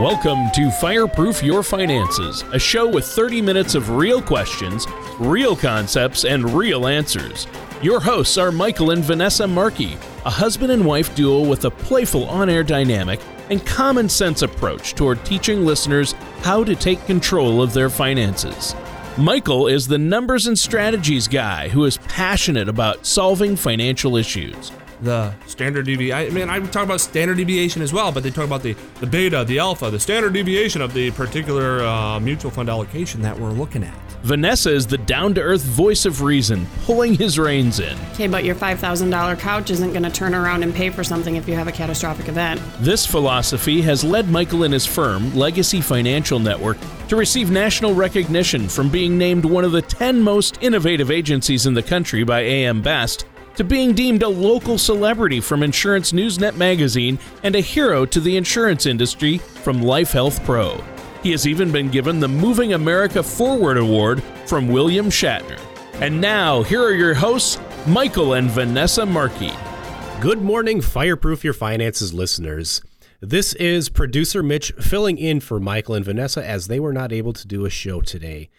Welcome to Fireproof Your Finances, a show with 30 minutes of real questions, real concepts, and real answers. Your hosts are Michael and Vanessa Markey, a husband and wife duo with a playful on air dynamic and common sense approach toward teaching listeners how to take control of their finances. Michael is the numbers and strategies guy who is passionate about solving financial issues the standard deviation. I mean, I talk about standard deviation as well, but they talk about the, the beta, the alpha, the standard deviation of the particular uh, mutual fund allocation that we're looking at. Vanessa is the down to earth voice of reason, pulling his reins in. Okay, but your $5,000 couch isn't going to turn around and pay for something if you have a catastrophic event. This philosophy has led Michael and his firm, Legacy Financial Network, to receive national recognition from being named one of the 10 most innovative agencies in the country by AM Best to being deemed a local celebrity from Insurance Newsnet magazine and a hero to the insurance industry from Life Health Pro. He has even been given the Moving America Forward Award from William Shatner. And now, here are your hosts, Michael and Vanessa Markey. Good morning, Fireproof Your Finances listeners. This is producer Mitch filling in for Michael and Vanessa as they were not able to do a show today.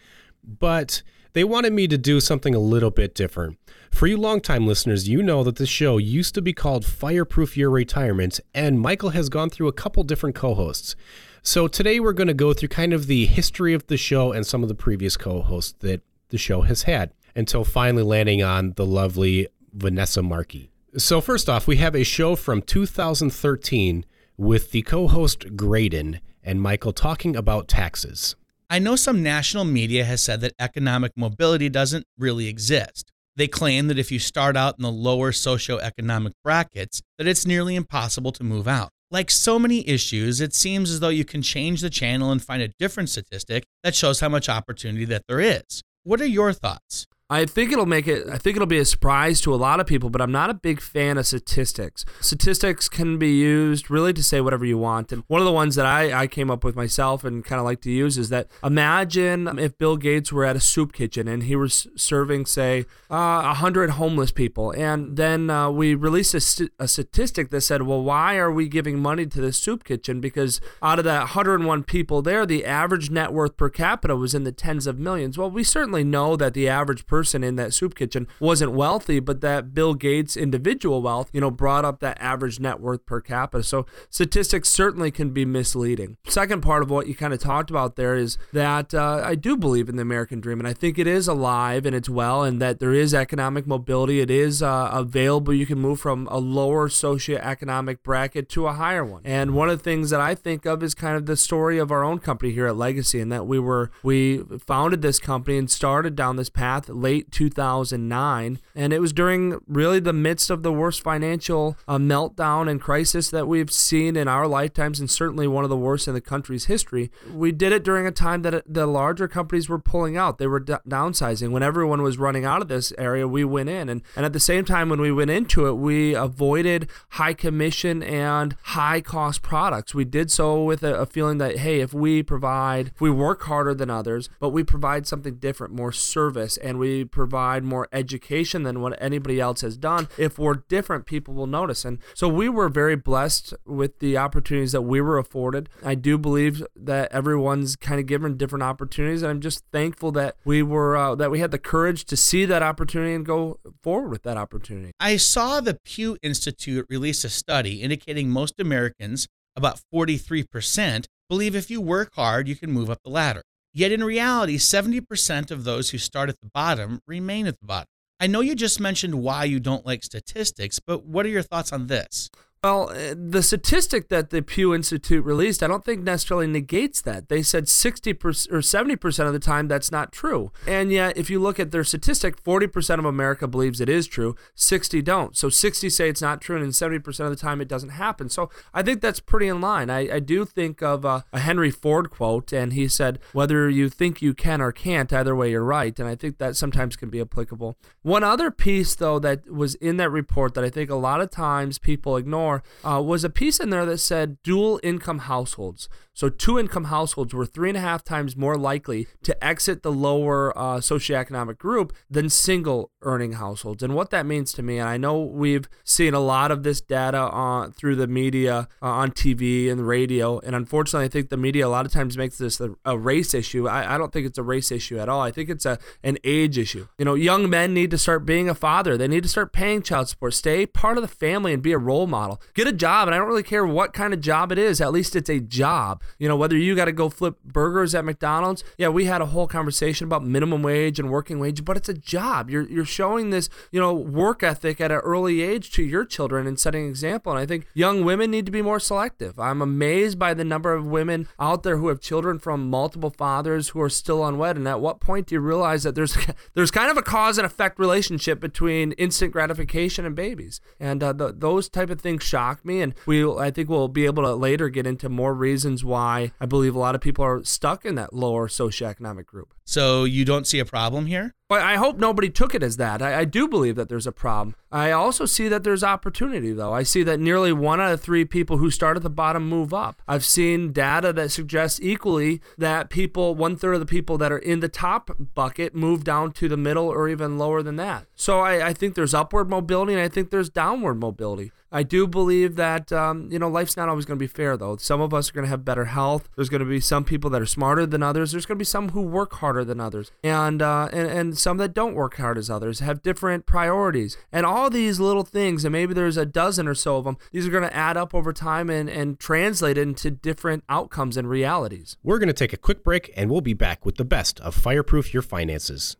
But they wanted me to do something a little bit different. For you longtime listeners, you know that this show used to be called Fireproof Your Retirement, and Michael has gone through a couple different co hosts. So today we're going to go through kind of the history of the show and some of the previous co hosts that the show has had until finally landing on the lovely Vanessa Markey. So, first off, we have a show from 2013 with the co host Graydon and Michael talking about taxes. I know some national media has said that economic mobility doesn't really exist. They claim that if you start out in the lower socioeconomic brackets, that it's nearly impossible to move out. Like so many issues, it seems as though you can change the channel and find a different statistic that shows how much opportunity that there is. What are your thoughts? I think it'll make it, I think it'll be a surprise to a lot of people, but I'm not a big fan of statistics. Statistics can be used really to say whatever you want. And one of the ones that I, I came up with myself and kind of like to use is that imagine if Bill Gates were at a soup kitchen and he was serving, say, uh, 100 homeless people. And then uh, we released a, st- a statistic that said, well, why are we giving money to the soup kitchen? Because out of that 101 people there, the average net worth per capita was in the tens of millions. Well, we certainly know that the average person person in that soup kitchen wasn't wealthy, but that Bill Gates individual wealth, you know, brought up that average net worth per capita. So statistics certainly can be misleading. Second part of what you kind of talked about there is that uh, I do believe in the American dream, and I think it is alive and it's well, and that there is economic mobility. It is uh, available. You can move from a lower socioeconomic bracket to a higher one. And one of the things that I think of is kind of the story of our own company here at Legacy, and that we were we founded this company and started down this path 2009. And it was during really the midst of the worst financial uh, meltdown and crisis that we've seen in our lifetimes, and certainly one of the worst in the country's history. We did it during a time that the larger companies were pulling out, they were d- downsizing. When everyone was running out of this area, we went in. And, and at the same time, when we went into it, we avoided high commission and high cost products. We did so with a, a feeling that, hey, if we provide, if we work harder than others, but we provide something different, more service, and we provide more education than what anybody else has done. If we're different, people will notice. And so we were very blessed with the opportunities that we were afforded. I do believe that everyone's kind of given different opportunities. And I'm just thankful that we were, uh, that we had the courage to see that opportunity and go forward with that opportunity. I saw the Pew Institute release a study indicating most Americans, about 43%, believe if you work hard, you can move up the ladder. Yet in reality, 70% of those who start at the bottom remain at the bottom. I know you just mentioned why you don't like statistics, but what are your thoughts on this? Well, uh, the statistic that the Pew Institute released, I don't think necessarily negates that. They said 60% or 70% of the time that's not true. And yet, if you look at their statistic, 40% of America believes it is true, 60 don't. So 60 say it's not true, and 70% of the time it doesn't happen. So I think that's pretty in line. I, I do think of a, a Henry Ford quote, and he said, Whether you think you can or can't, either way you're right. And I think that sometimes can be applicable. One other piece, though, that was in that report that I think a lot of times people ignore more, uh, was a piece in there that said dual income households. So, two income households were three and a half times more likely to exit the lower uh, socioeconomic group than single earning households. And what that means to me, and I know we've seen a lot of this data on, through the media, uh, on TV and radio. And unfortunately, I think the media a lot of times makes this a, a race issue. I, I, don't think it's a race issue at all. I think it's a an age issue. You know, young men need to start being a father, they need to start paying child support, stay part of the family, and be a role model. Get a job. And I don't really care what kind of job it is, at least it's a job. You know, whether you got to go flip burgers at McDonald's, yeah, we had a whole conversation about minimum wage and working wage, but it's a job. You're you're showing this, you know, work ethic at an early age to your children and setting an example. And I think young women need to be more selective. I'm amazed by the number of women out there who have children from multiple fathers who are still unwed. And at what point do you realize that there's there's kind of a cause and effect relationship between instant gratification and babies? And uh, the, those type of things shock me. And we I think we'll be able to later get into more reasons why I believe a lot of people are stuck in that lower socioeconomic group. So you don't see a problem here? But I hope nobody took it as that. I, I, do believe that there's a problem. I also see that there's opportunity, though. I see that nearly one out of three people who start at the bottom move up. I've seen data that suggests equally that people, one third of the people that are in the top bucket, move down to the middle or even lower than that. So I, I think there's upward mobility and I think there's downward mobility. I do believe that um, you know life's not always going to be fair though. Some of us are going to have better health. There's going to be some people that are smarter than others. There's going to be some who work harder than others, and uh, and and some that don't work hard as others have different priorities. And all these little things, and maybe there's a dozen or so of them. These are going to add up over time and and translate into different outcomes and realities. We're going to take a quick break, and we'll be back with the best of Fireproof Your Finances.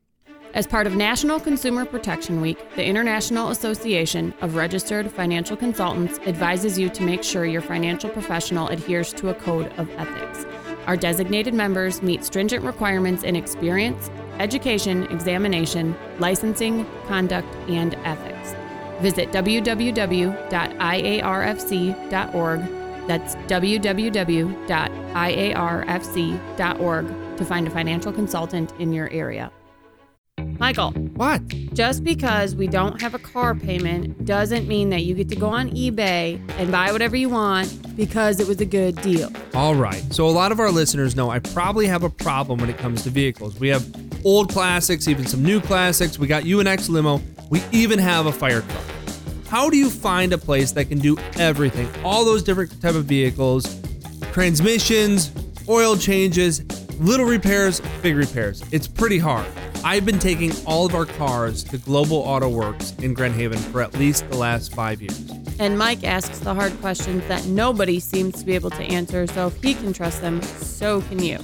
As part of National Consumer Protection Week, the International Association of Registered Financial Consultants advises you to make sure your financial professional adheres to a code of ethics. Our designated members meet stringent requirements in experience, education, examination, licensing, conduct, and ethics. Visit www.iarfc.org. That's www.iarfc.org to find a financial consultant in your area. Michael. What? Just because we don't have a car payment doesn't mean that you get to go on eBay and buy whatever you want because it was a good deal. All right. So, a lot of our listeners know I probably have a problem when it comes to vehicles. We have old classics, even some new classics. We got UNX limo. We even have a fire truck. How do you find a place that can do everything? All those different type of vehicles, transmissions, oil changes, little repairs, big repairs. It's pretty hard. I've been taking all of our cars to Global Auto Works in Grand Haven for at least the last five years. And Mike asks the hard questions that nobody seems to be able to answer, so if he can trust them, so can you.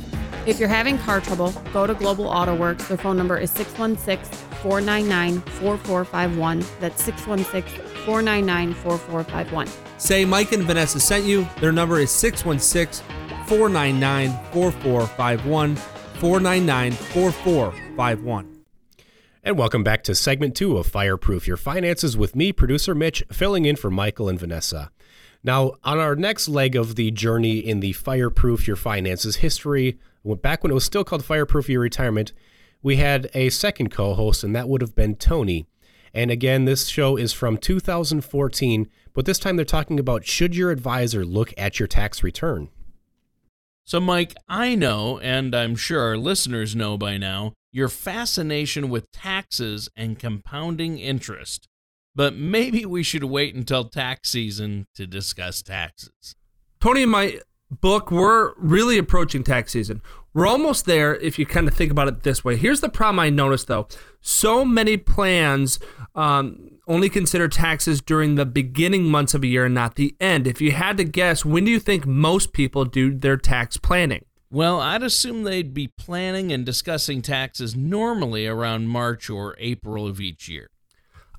If you're having car trouble, go to Global Auto Works. Their phone number is 616 499 4451. That's 616 499 4451. Say Mike and Vanessa sent you. Their number is 616 499 4451. 499 4451. And welcome back to segment two of Fireproof Your Finances with me, producer Mitch, filling in for Michael and Vanessa. Now, on our next leg of the journey in the Fireproof Your Finances history, back when it was still called Fireproof Your Retirement, we had a second co host, and that would have been Tony. And again, this show is from 2014, but this time they're talking about should your advisor look at your tax return? So, Mike, I know, and I'm sure our listeners know by now, your fascination with taxes and compounding interest. But maybe we should wait until tax season to discuss taxes. Tony, my book, we're really approaching tax season. We're almost there if you kind of think about it this way. Here's the problem I noticed though so many plans um, only consider taxes during the beginning months of a year and not the end. If you had to guess, when do you think most people do their tax planning? Well, I'd assume they'd be planning and discussing taxes normally around March or April of each year.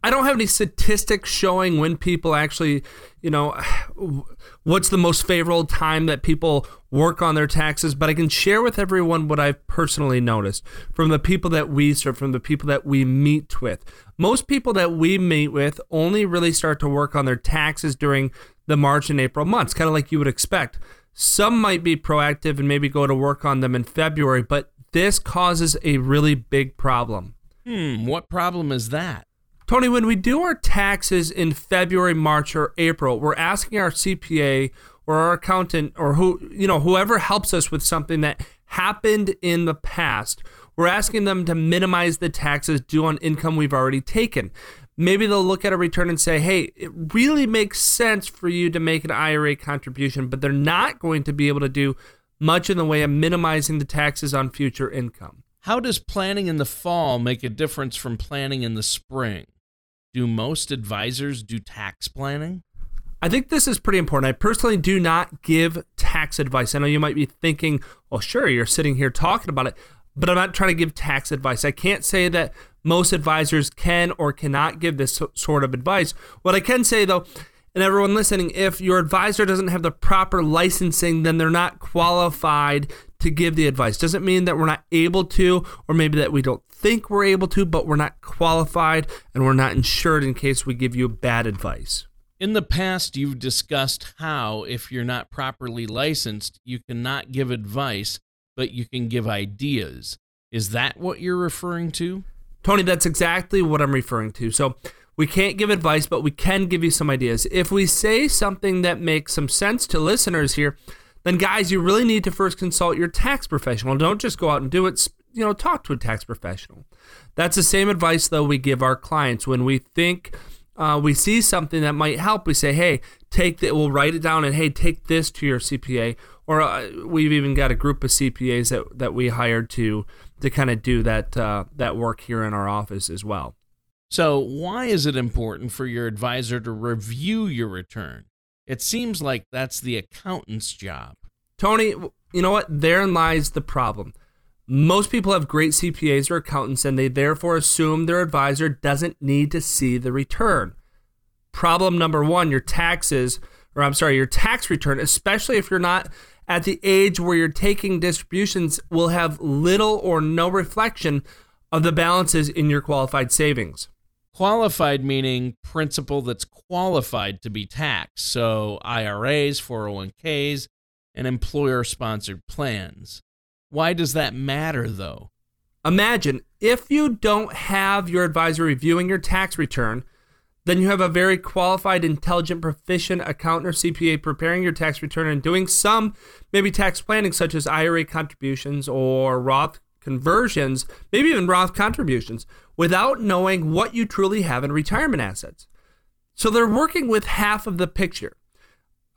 I don't have any statistics showing when people actually, you know, what's the most favorable time that people work on their taxes, but I can share with everyone what I've personally noticed from the people that we serve, from the people that we meet with. Most people that we meet with only really start to work on their taxes during the March and April months, kind of like you would expect. Some might be proactive and maybe go to work on them in February, but this causes a really big problem. Hmm, what problem is that? Tony, when we do our taxes in February, March, or April, we're asking our CPA or our accountant or who, you know, whoever helps us with something that happened in the past. We're asking them to minimize the taxes due on income we've already taken. Maybe they'll look at a return and say, hey, it really makes sense for you to make an IRA contribution, but they're not going to be able to do much in the way of minimizing the taxes on future income. How does planning in the fall make a difference from planning in the spring? Do most advisors do tax planning? I think this is pretty important. I personally do not give tax advice. I know you might be thinking, well, sure, you're sitting here talking about it, but I'm not trying to give tax advice. I can't say that most advisors can or cannot give this sort of advice. What I can say, though, and everyone listening, if your advisor doesn't have the proper licensing, then they're not qualified to give the advice. Doesn't mean that we're not able to, or maybe that we don't think we're able to, but we're not qualified and we're not insured in case we give you bad advice. In the past, you've discussed how, if you're not properly licensed, you cannot give advice, but you can give ideas. Is that what you're referring to? Tony, that's exactly what I'm referring to. So, we can't give advice, but we can give you some ideas. If we say something that makes some sense to listeners here, then guys, you really need to first consult your tax professional. Don't just go out and do it. You know, talk to a tax professional. That's the same advice though we give our clients when we think uh, we see something that might help. We say, hey, take that. We'll write it down and hey, take this to your CPA. Or uh, we've even got a group of CPAs that that we hired to to kind of do that uh, that work here in our office as well. So, why is it important for your advisor to review your return? It seems like that's the accountant's job. Tony, you know what? Therein lies the problem. Most people have great CPAs or accountants, and they therefore assume their advisor doesn't need to see the return. Problem number one your taxes, or I'm sorry, your tax return, especially if you're not at the age where you're taking distributions, will have little or no reflection of the balances in your qualified savings. Qualified meaning principal that's qualified to be taxed. So IRAs, 401ks, and employer sponsored plans. Why does that matter though? Imagine if you don't have your advisor reviewing your tax return, then you have a very qualified, intelligent, proficient accountant or CPA preparing your tax return and doing some maybe tax planning, such as IRA contributions or Roth conversions, maybe even Roth contributions, without knowing what you truly have in retirement assets. So they're working with half of the picture.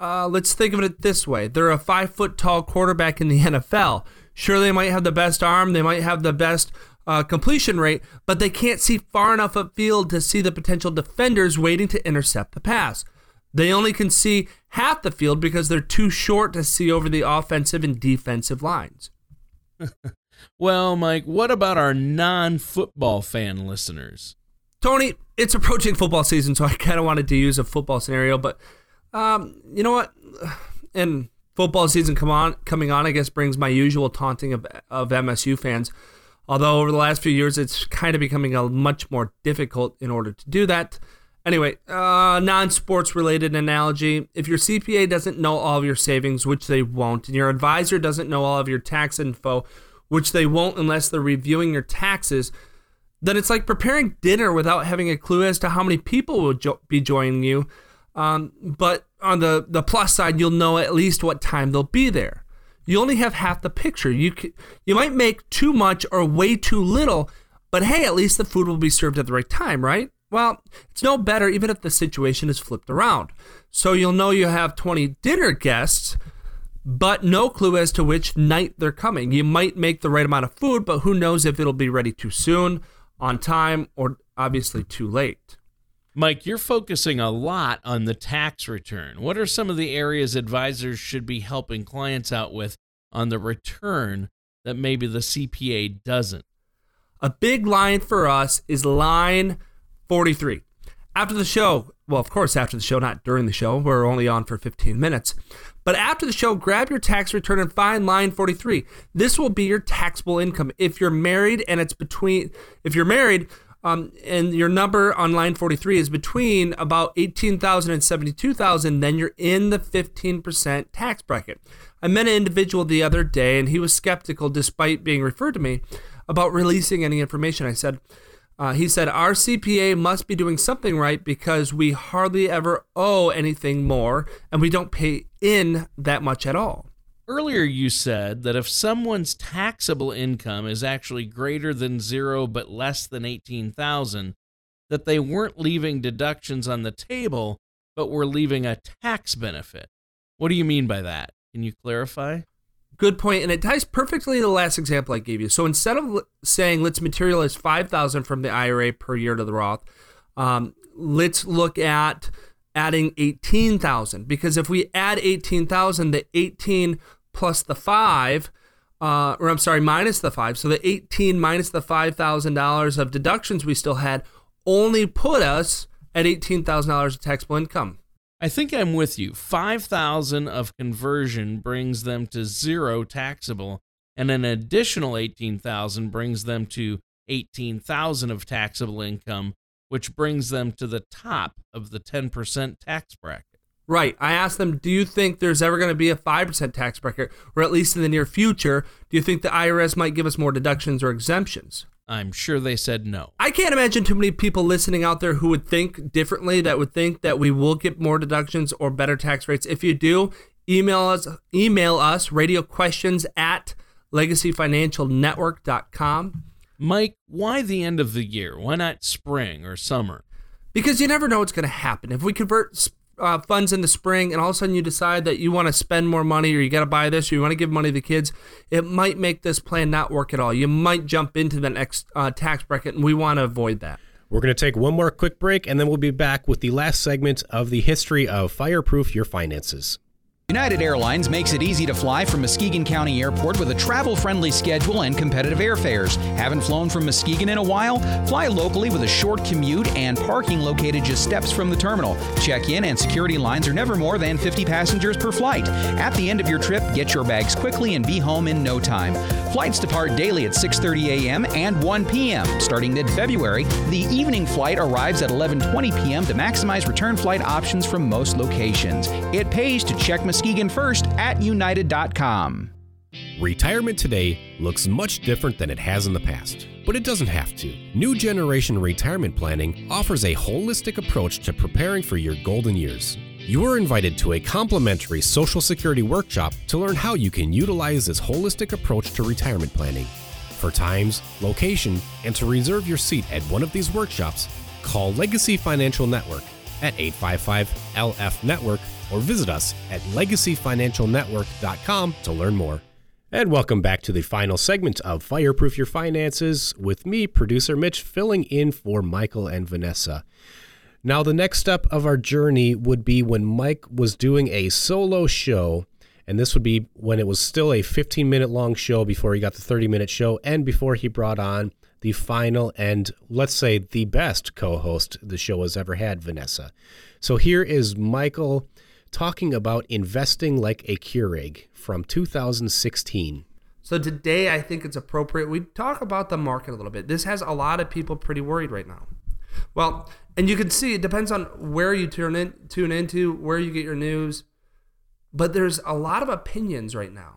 Uh, let's think of it this way they're a five foot tall quarterback in the NFL. Sure, they might have the best arm, they might have the best uh, completion rate, but they can't see far enough upfield to see the potential defenders waiting to intercept the pass. They only can see half the field because they're too short to see over the offensive and defensive lines. Well, Mike, what about our non football fan listeners? Tony, it's approaching football season, so I kind of wanted to use a football scenario, but um, you know what? And football season come on, coming on, I guess brings my usual taunting of, of MSU fans. Although over the last few years, it's kind of becoming a much more difficult in order to do that. Anyway, uh, non-sports related analogy: if your CPA doesn't know all of your savings, which they won't, and your advisor doesn't know all of your tax info, which they won't unless they're reviewing your taxes, then it's like preparing dinner without having a clue as to how many people will jo- be joining you. Um, but on the, the plus side, you'll know at least what time they'll be there. You only have half the picture. You you might make too much or way too little, but hey, at least the food will be served at the right time, right? Well, it's no better even if the situation is flipped around. So you'll know you have 20 dinner guests, but no clue as to which night they're coming. You might make the right amount of food, but who knows if it'll be ready too soon, on time, or obviously too late. Mike, you're focusing a lot on the tax return. What are some of the areas advisors should be helping clients out with on the return that maybe the CPA doesn't? A big line for us is line 43. After the show, well, of course, after the show, not during the show, we're only on for 15 minutes. But after the show, grab your tax return and find line 43. This will be your taxable income. If you're married and it's between, if you're married, um, and your number on line 43 is between about 18,000 and 72,000, then you're in the 15% tax bracket. I met an individual the other day and he was skeptical despite being referred to me about releasing any information. I said, Uh, he said, Our CPA must be doing something right because we hardly ever owe anything more and we don't pay in that much at all. Earlier, you said that if someone's taxable income is actually greater than zero but less than 18,000, that they weren't leaving deductions on the table, but were leaving a tax benefit. What do you mean by that? Can you clarify? Good point, and it ties perfectly to the last example I gave you. So instead of saying let's materialize five thousand from the IRA per year to the Roth, um, let's look at adding eighteen thousand because if we add eighteen thousand, the eighteen plus the five, uh, or I'm sorry, minus the five, so the eighteen minus the five thousand dollars of deductions we still had only put us at eighteen thousand dollars of taxable income. I think I'm with you. 5,000 of conversion brings them to zero taxable, and an additional 18,000 brings them to 18,000 of taxable income, which brings them to the top of the 10% tax bracket. Right. I asked them, do you think there's ever going to be a 5% tax bracket, or at least in the near future? Do you think the IRS might give us more deductions or exemptions? I'm sure they said no. I can't imagine too many people listening out there who would think differently, that would think that we will get more deductions or better tax rates. If you do, email us, email us radio questions at legacyfinancialnetwork.com. Mike, why the end of the year? Why not spring or summer? Because you never know what's going to happen. If we convert uh, funds in the spring and all of a sudden you decide that you want to spend more money or you got to buy this or you want to give money to the kids, it might make this plan not work at all. You might jump into the next uh, tax bracket, and we want to avoid that. We're going to take one more quick break and then we'll be back with the last segment of the history of Fireproof Your Finances. United Airlines makes it easy to fly from Muskegon County Airport with a travel friendly schedule and competitive airfares. Haven't flown from Muskegon in a while? Fly locally with a short commute and parking located just steps from the terminal. Check in and security lines are never more than 50 passengers per flight. At the end of your trip, get your bags quickly and be home in no time. Flights depart daily at 6:30 a.m. and 1 p.m. Starting mid-February, the evening flight arrives at 11:20 p.m. to maximize return flight options from most locations. It pays to check Muskegon Muskegon first at united.com. Retirement today looks much different than it has in the past, but it doesn't have to. New Generation Retirement Planning offers a holistic approach to preparing for your golden years. You are invited to a complimentary Social Security workshop to learn how you can utilize this holistic approach to retirement planning. For times, location, and to reserve your seat at one of these workshops, call Legacy Financial Network at 855 LF Network or visit us at legacyfinancialnetwork.com to learn more. And welcome back to the final segment of Fireproof Your Finances with me, producer Mitch, filling in for Michael and Vanessa. Now, the next step of our journey would be when Mike was doing a solo show, and this would be when it was still a 15 minute long show before he got the 30 minute show and before he brought on the final and let's say the best co host the show has ever had, Vanessa. So here is Michael talking about investing like a Keurig from 2016. So today, I think it's appropriate we talk about the market a little bit. This has a lot of people pretty worried right now. Well, and you can see it depends on where you tune in, tune into, where you get your news. But there's a lot of opinions right now.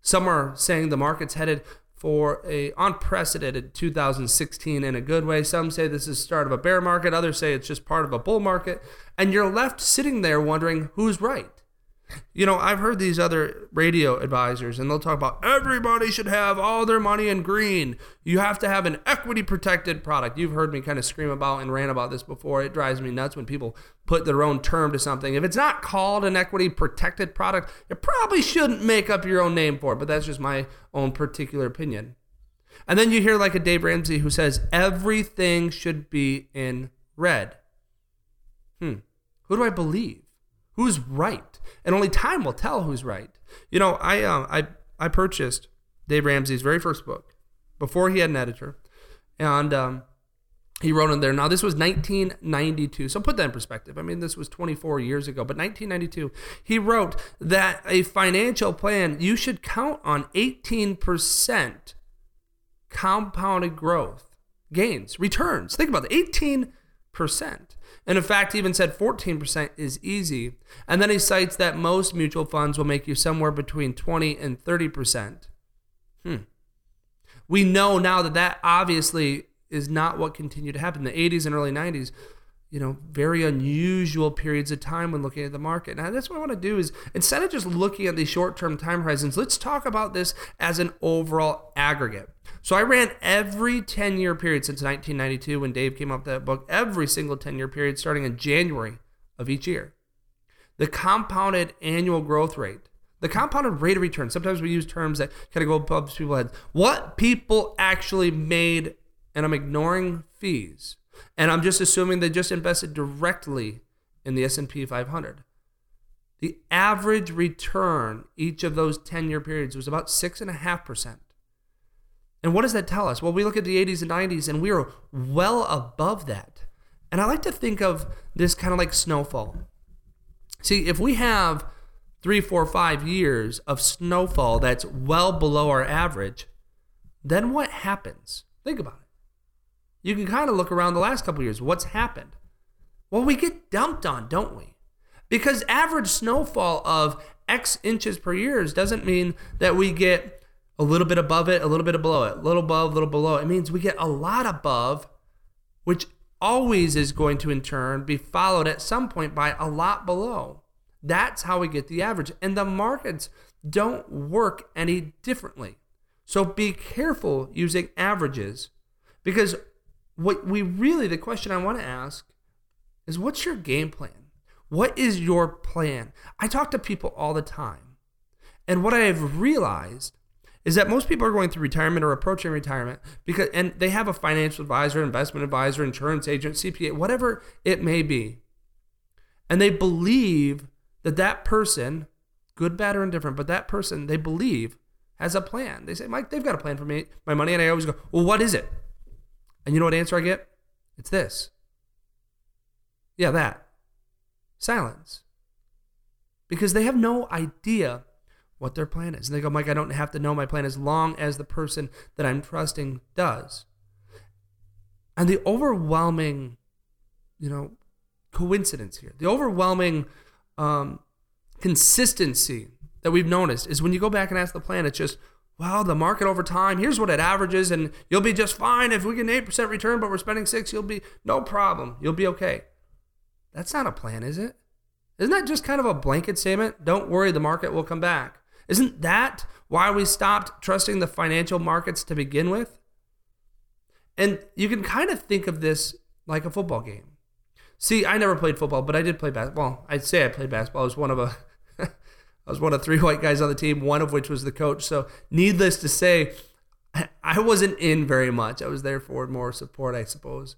Some are saying the market's headed for a unprecedented 2016 in a good way. Some say this is the start of a bear market, others say it's just part of a bull market, and you're left sitting there wondering who's right. You know, I've heard these other radio advisors, and they'll talk about everybody should have all their money in green. You have to have an equity protected product. You've heard me kind of scream about and rant about this before. It drives me nuts when people put their own term to something. If it's not called an equity protected product, you probably shouldn't make up your own name for it, but that's just my own particular opinion. And then you hear like a Dave Ramsey who says everything should be in red. Hmm. Who do I believe? Who's right? and only time will tell who's right. You know, I uh, I I purchased Dave Ramsey's very first book before he had an editor, and um, he wrote in there. Now this was 1992, so put that in perspective. I mean, this was 24 years ago, but 1992, he wrote that a financial plan you should count on 18 percent compounded growth gains returns. Think about it, 18 percent. And in fact, he even said 14% is easy. And then he cites that most mutual funds will make you somewhere between 20 and 30%. Hmm. We know now that that obviously is not what continued to happen. In the 80s and early 90s, you know, very unusual periods of time when looking at the market. Now, that's what I want to do is instead of just looking at these short-term time horizons, let's talk about this as an overall aggregate. So I ran every 10-year period since 1992 when Dave came up with that book, every single 10-year period starting in January of each year. The compounded annual growth rate, the compounded rate of return. Sometimes we use terms that kind of go above people's heads. What people actually made, and I'm ignoring fees and I'm just assuming they just invested directly in the S&P 500. The average return each of those 10-year periods was about six and what does that tell us? Well, we look at the 80s and 90s, and we are well above that. And I like to think of this kind of like snowfall. See, if we have three, four, five years of snowfall that's well below our average, then what happens? Think about it you can kind of look around the last couple years. What's happened? Well, we get dumped on, don't we? Because average snowfall of X inches per year doesn't mean that we get a little bit above it, a little bit below it, a little above, a little below. It means we get a lot above, which always is going to in turn be followed at some point by a lot below. That's how we get the average. And the markets don't work any differently. So be careful using averages because what we really, the question I want to ask is what's your game plan? What is your plan? I talk to people all the time. And what I have realized is that most people are going through retirement or approaching retirement because and they have a financial advisor, investment advisor, insurance agent, CPA, whatever it may be. And they believe that that person, good, bad, or indifferent, but that person they believe has a plan. They say, Mike, they've got a plan for me, my money. And I always go, well, what is it? And you know what answer I get? It's this. Yeah, that. Silence. Because they have no idea what their plan is. And they go, Mike, I don't have to know my plan as long as the person that I'm trusting does. And the overwhelming, you know, coincidence here, the overwhelming um, consistency that we've noticed is when you go back and ask the plan, it's just, well, the market over time, here's what it averages, and you'll be just fine. If we get an 8% return, but we're spending six, you'll be no problem. You'll be okay. That's not a plan, is it? Isn't that just kind of a blanket statement? Don't worry, the market will come back. Isn't that why we stopped trusting the financial markets to begin with? And you can kind of think of this like a football game. See, I never played football, but I did play basketball. I'd say I played basketball. I was one of a I was one of three white guys on the team, one of which was the coach. So, needless to say, I wasn't in very much. I was there for more support, I suppose.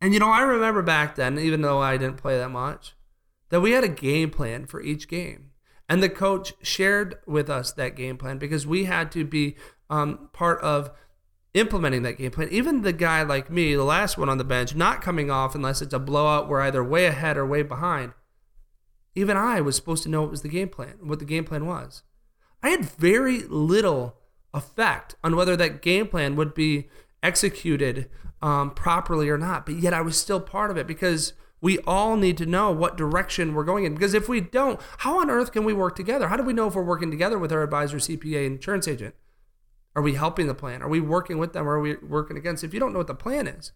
And you know, I remember back then, even though I didn't play that much, that we had a game plan for each game. And the coach shared with us that game plan because we had to be um, part of implementing that game plan. Even the guy like me, the last one on the bench, not coming off unless it's a blowout, we're either way ahead or way behind even I was supposed to know what was the game plan, what the game plan was. I had very little effect on whether that game plan would be executed um, properly or not, but yet I was still part of it because we all need to know what direction we're going in. Because if we don't, how on earth can we work together? How do we know if we're working together with our advisor, CPA, insurance agent? Are we helping the plan? Are we working with them or are we working against? If you don't know what the plan is,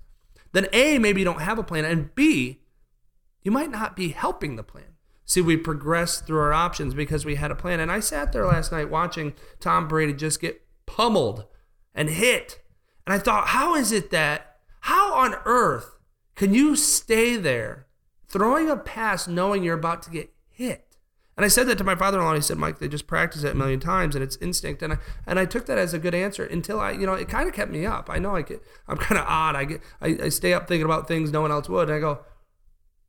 then A, maybe you don't have a plan, and B, you might not be helping the plan. See, we progressed through our options because we had a plan. And I sat there last night watching Tom Brady just get pummeled and hit. And I thought, how is it that, how on earth can you stay there throwing a pass knowing you're about to get hit? And I said that to my father-in-law. He said, "Mike, they just practice it a million times, and it's instinct." And I and I took that as a good answer until I, you know, it kind of kept me up. I know I get, I'm kind of odd. I get, I, I stay up thinking about things no one else would. And I go,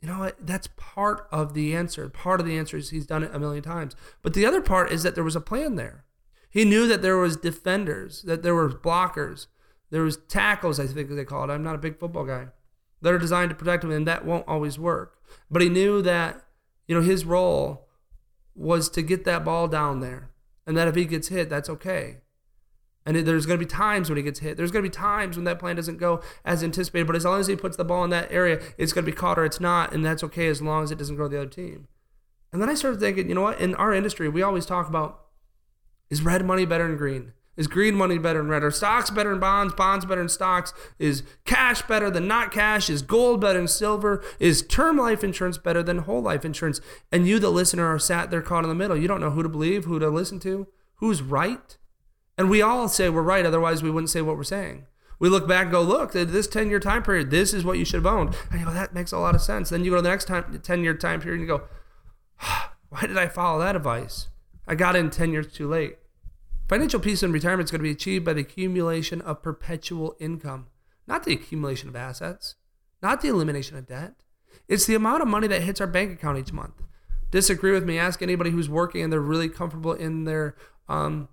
you know what? That's part of the answer. Part of the answer is he's done it a million times. But the other part is that there was a plan there. He knew that there was defenders, that there were blockers, there was tackles, I think they call it. I'm not a big football guy. That are designed to protect him, and that won't always work. But he knew that, you know, his role was to get that ball down there. And that if he gets hit, that's okay. And there's going to be times when he gets hit. There's going to be times when that plan doesn't go as anticipated. But as long as he puts the ball in that area, it's going to be caught or it's not. And that's okay as long as it doesn't go to the other team. And then I started thinking, you know what? In our industry, we always talk about is red money better than green? Is green money better than red? Are stocks better than bonds? Bonds better than stocks? Is cash better than not cash? Is gold better than silver? Is term life insurance better than whole life insurance? And you, the listener, are sat there caught in the middle. You don't know who to believe, who to listen to, who's right. And we all say we're right, otherwise, we wouldn't say what we're saying. We look back and go, look, this 10 year time period, this is what you should have owned. And you go, that makes a lot of sense. Then you go to the next time, 10 year time period and you go, why did I follow that advice? I got in 10 years too late. Financial peace in retirement is going to be achieved by the accumulation of perpetual income, not the accumulation of assets, not the elimination of debt. It's the amount of money that hits our bank account each month. Disagree with me? Ask anybody who's working and they're really comfortable in their um,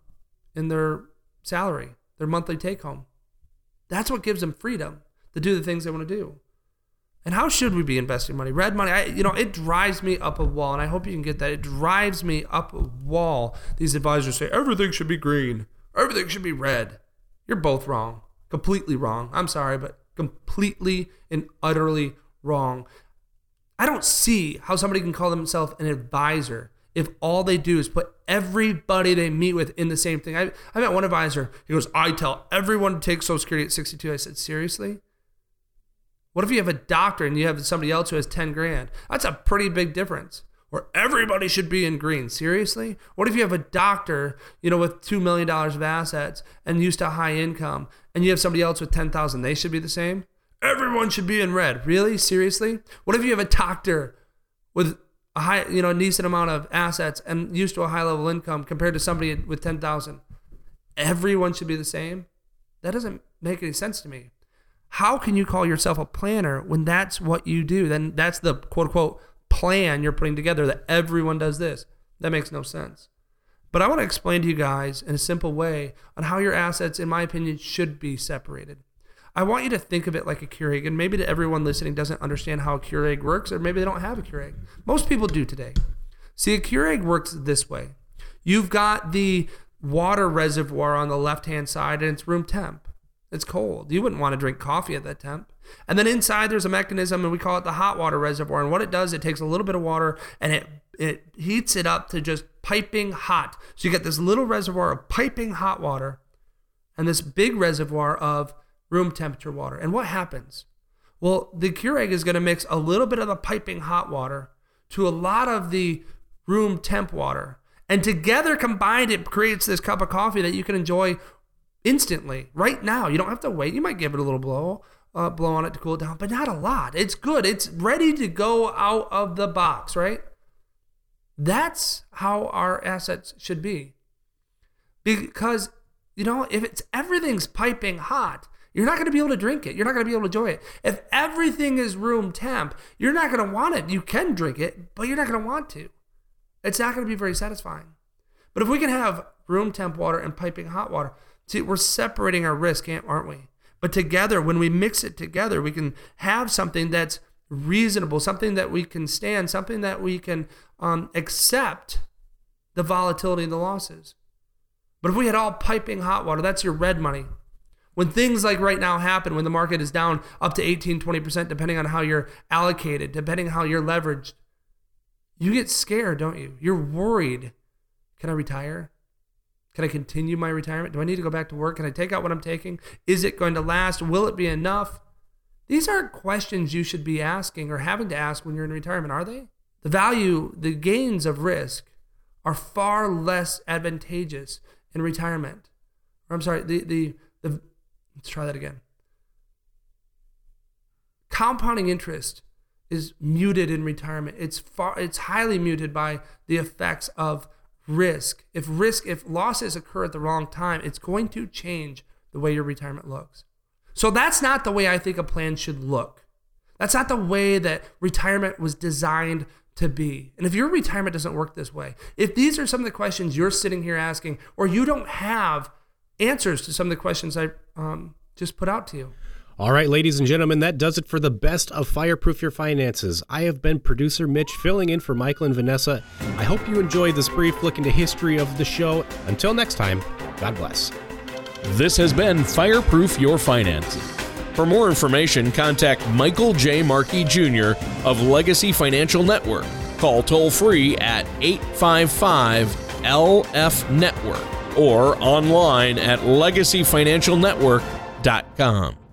in their salary, their monthly take home. That's what gives them freedom to do the things they want to do. And how should we be investing money? Red money, I, you know, it drives me up a wall, and I hope you can get that. It drives me up a wall. These advisors say everything should be green, everything should be red. You're both wrong, completely wrong. I'm sorry, but completely and utterly wrong. I don't see how somebody can call themselves an advisor if all they do is put everybody they meet with in the same thing. I, I met one advisor. He goes, I tell everyone to take Social Security at 62. I said, seriously? What if you have a doctor and you have somebody else who has 10 grand? That's a pretty big difference. Or everybody should be in green. Seriously? What if you have a doctor, you know, with $2 million of assets and used to high income and you have somebody else with 10,000? They should be the same? Everyone should be in red. Really? Seriously? What if you have a doctor with a high, you know, decent amount of assets and used to a high level income compared to somebody with 10,000? Everyone should be the same? That doesn't make any sense to me how can you call yourself a planner when that's what you do? Then that's the quote unquote plan you're putting together that everyone does this. That makes no sense. But I want to explain to you guys in a simple way on how your assets, in my opinion, should be separated. I want you to think of it like a Keurig, and maybe to everyone listening doesn't understand how a Keurig works, or maybe they don't have a Keurig. Most people do today. See, a Keurig works this way. You've got the water reservoir on the left hand side, and it's room temp. It's cold. You wouldn't want to drink coffee at that temp. And then inside there's a mechanism and we call it the hot water reservoir. And what it does, it takes a little bit of water and it it heats it up to just piping hot. So you get this little reservoir of piping hot water and this big reservoir of room temperature water. And what happens? Well, the Keurig is going to mix a little bit of the piping hot water to a lot of the room temp water. And together combined, it creates this cup of coffee that you can enjoy instantly, right now. You don't have to wait. You might give it a little blow, uh, blow on it to cool it down, but not a lot. It's good. It's ready to go out of the box, right? That's how our assets should be. Because, you know, if it's everything's piping hot, you're not going to be able to drink it. You're not going to be able to enjoy it. If everything is room temp, you're not going to want it. You can drink it, but you're not going to want to. It's not going to be very satisfying. But if we can have room temp water and piping hot water, See, we're separating our risk, aren't we? But together, when we mix it together, we can have something that's reasonable, something that we can stand, something that we can um, accept the volatility and the losses. But if we had all piping hot water, that's your red money. When things like right now happen, when the market is down up to 18, 20%, depending on how you're allocated, depending how you're leveraged, you get scared, don't you? You're worried. Can I retire? Can I continue my retirement? Do I need to go back to work? Can I take out what I'm taking? Is it going to last? Will it be enough? These aren't questions you should be asking or having to ask when you're in retirement, are they? The value, the gains of risk are far less advantageous in retirement. Or I'm sorry, the, the, the let's try that again. Compounding interest is muted in retirement. It's far it's highly muted by the effects of risk, if risk, if losses occur at the wrong time, it's going to change the way your retirement looks. So that's not the way I think a plan should look. That's not the way that retirement was designed to be. And if your retirement doesn't work this way, if these are some of the questions you're sitting here asking, or you don't have answers to some of the questions I um, just put out to you, all right, ladies and gentlemen, that does it for the best of Fireproof Your Finances. I have been producer Mitch filling in for Michael and Vanessa. I hope you enjoyed this brief look into history of the show. Until next time, God bless. This has been Fireproof Your Finances. For more information, contact Michael J. Markey Jr. of Legacy Financial Network. Call toll free at 855 LF Network or online at legacyfinancialnetwork.com.